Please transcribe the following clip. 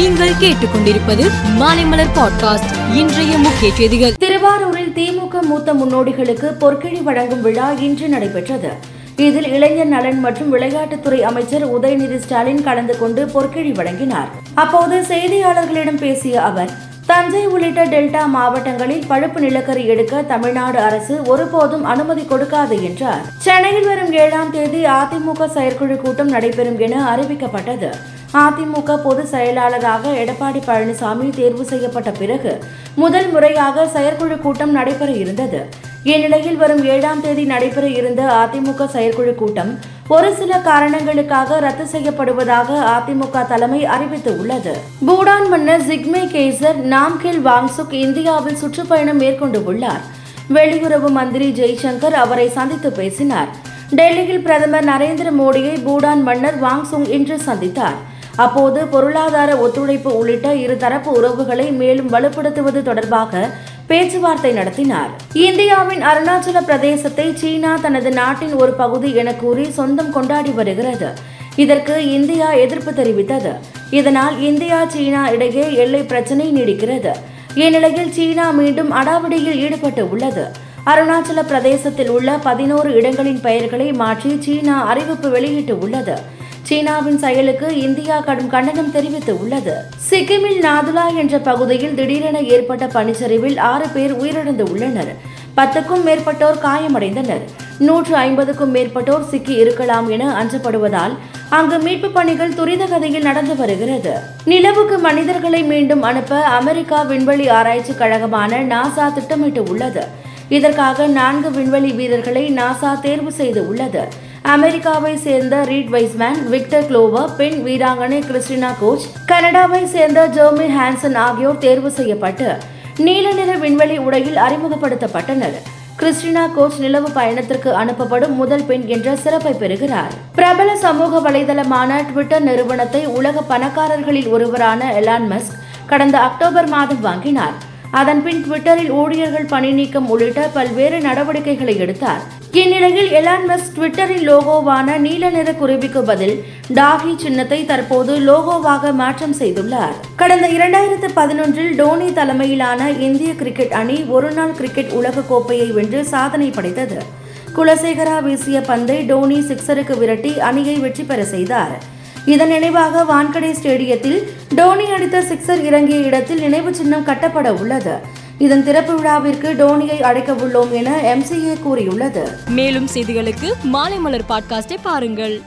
நீங்கள் கேட்டுக்கொண்டிருப்பது மாலைமலர் பாட்காஸ்ட். இன்றைய முக்கிய செய்திகள். திருவாரூரில் திமுக மூத்த முன்னோடிகளுக்கு பொற்கிழி வழங்கும் விழா இன்று நடைபெற்றது. இதில் இளைஞர் நலன் மற்றும் விளையாட்டுத்துறை அமைச்சர் உதயநிதி ஸ்டாலின் கலந்து கொண்டு பொற்கிழி வழங்கினார். அப்போது செய்தியாளர்களிடம் பேசிய அவர் தஞ்சை உள்ளிட்ட டெல்டா மாவட்டங்களில் பழுப்பு நிலக்கரி எடுக்க தமிழ்நாடு அரசு ஒருபோதும் அனுமதி கொடுக்காது என்றார். சென்னையில் வரும் ஏழாம் தேதி அதிமுக செயற்குழு கூட்டம் நடைபெறும் என அறிவிக்கப்பட்டது. அதிமுக பொதுச் செயலாளராக எடப்பாடி பழனிசாமி தேர்வு செய்யப்பட்ட பிறகு முதல் முறையாக செயற்குழு கூட்டம் நடைபெற இருந்தது. இந்நிலையில் வரும் ஏழாம் தேதி நடைபெற இருந்த அதிமுக செயற்குழு கூட்டம் ஒரு சில காரணங்களுக்காக ரத்து செய்யப்படுவதாக அதிமுக தலைமை அறிவித்து உள்ளது. பூடான் மன்னர் ஜிக்மே கேசர் நாம்கேல் வாங்சுக் இந்தியாவில் சுற்றுப்பயணம் மேற்கொண்டு உள்ளார். வெளியுறவு மந்திரி ஜெய்சங்கர் அவரை சந்தித்து பேசினார். டெல்லியில் பிரதமர் நரேந்திர மோடியை பூடான் மன்னர் வாங்சுங் இன்று சந்தித்தார். அப்போது பொருளாதார ஒத்துழைப்பு உள்ளிட்ட இருதரப்பு உறவுகளை மேலும் வலுப்படுத்துவது தொடர்பாக பேச்சுவார்த்தை நடத்தினார். இந்தியாவின் அருணாச்சல பிரதேசத்தை சீனா தனது நாட்டின் ஒரு பகுதி என கூறி சொந்தம் கொண்டாடி வருகிறது. இதற்கு இந்தியா எதிர்ப்பு தெரிவித்தது. இதனால் இந்தியா சீனா இடையே எல்லை பிரச்சினை நீடிக்கிறது. இந்நிலையில் சீனா மீண்டும் அடாவடியில் ஈடுபட்டு உள்ளது. அருணாச்சல பிரதேசத்தில் உள்ள பதினோரு இடங்களின் பெயர்களை மாற்றி சீனா அறிவிப்பு வெளியிட்டு உள்ளது. சீனாவின் செயலுக்கு இந்தியா கடும் கண்டனம் தெரிவித்து உள்ளது சிக்கிமில் நாதுலா என்ற பகுதியில் திடீரென ஏற்பட்ட பனிச்சரிவில் ஆறு பேர் உயிரிழந்து உள்ளனர் பத்துக்கும் மேற்பட்டோர் காயமடைந்தனர். நூற்று ஐம்பதுக்கும் மேற்பட்டோர் சிக்கி இருக்கலாம் என அஞ்சப்படுவதால் அங்கு மீட்பு பணிகள் துரித கதையில் நடந்து வருகிறது. நிலவுக்கு மனிதர்களை மீண்டும் அனுப்ப அமெரிக்கா விண்வெளி ஆராய்ச்சி கழகமான நாசா திட்டமிட்டு உள்ளது இதற்காக நான்கு விண்வெளி வீரர்களை நாசா தேர்வு செய்து உள்ளது அமெரிக்காவை சேர்ந்த ரீட் வைஸ்மேன் விக்டர் க்ளோவர் பெண் வீராங்கனை கிறிஸ்டினா கோச் கனடாவை சேர்ந்த ஜெர்மி ஹான்சன் ஆகியோர் தேர்வு செய்யப்பட்டு நீல நிற விண்வெளி உடையில் அறிமுகப்படுத்தப்பட்டனர். கிறிஸ்டினா கோச் நிலவு பயணத்திற்கு அனுப்பப்படும் முதல் பெண் என்ற சிறப்பை பெறுகிறார். பிரபல சமூக வலைதளமான ட்விட்டர் நிறுவனத்தை உலக பணக்காரர்களில் ஒருவரான எலான் மஸ்க் கடந்த அக்டோபர் மாதம் வாங்கினார். அதன்பின் ட்விட்டரில் ஊழியர்கள் பணி நீக்கம் உள்ளிட்ட பல்வேறு நடவடிக்கைகளை எடுத்தார். இந்நிலையில் எலான் மஸ்க் ட்விட்டரின் லோகோவான நீல நிற குருவிக்கு பதில் டாகி சின்னத்தை தற்போது லோகோவாக மாற்றம் செய்துள்ளார். கடந்த இரண்டாயிரத்து பதினொன்றில் டோனி தலைமையிலான இந்திய கிரிக்கெட் அணி ஒருநாள் கிரிக்கெட் உலக கோப்பையை வென்று சாதனை படைத்தது. குலசேகரா வீசிய பந்தை டோனி சிக்ஸருக்கு விரட்டி அணியை வெற்றி பெற செய்தார். இதன் நினைவாக வான்கடே ஸ்டேடியத்தில் டோனி அடித்த சிக்ஸர் இறங்கிய இடத்தில் நினைவு சின்னம் கட்டப்பட உள்ளது. இதன் திறப்பு விழாவிற்கு டோனியை அழைக்க உள்ளோம் என எம்சிஏ கூறியுள்ளது. மேலும் செய்திகளுக்கு மாலைமலர் பாட்காஸ்டை பாருங்கள்.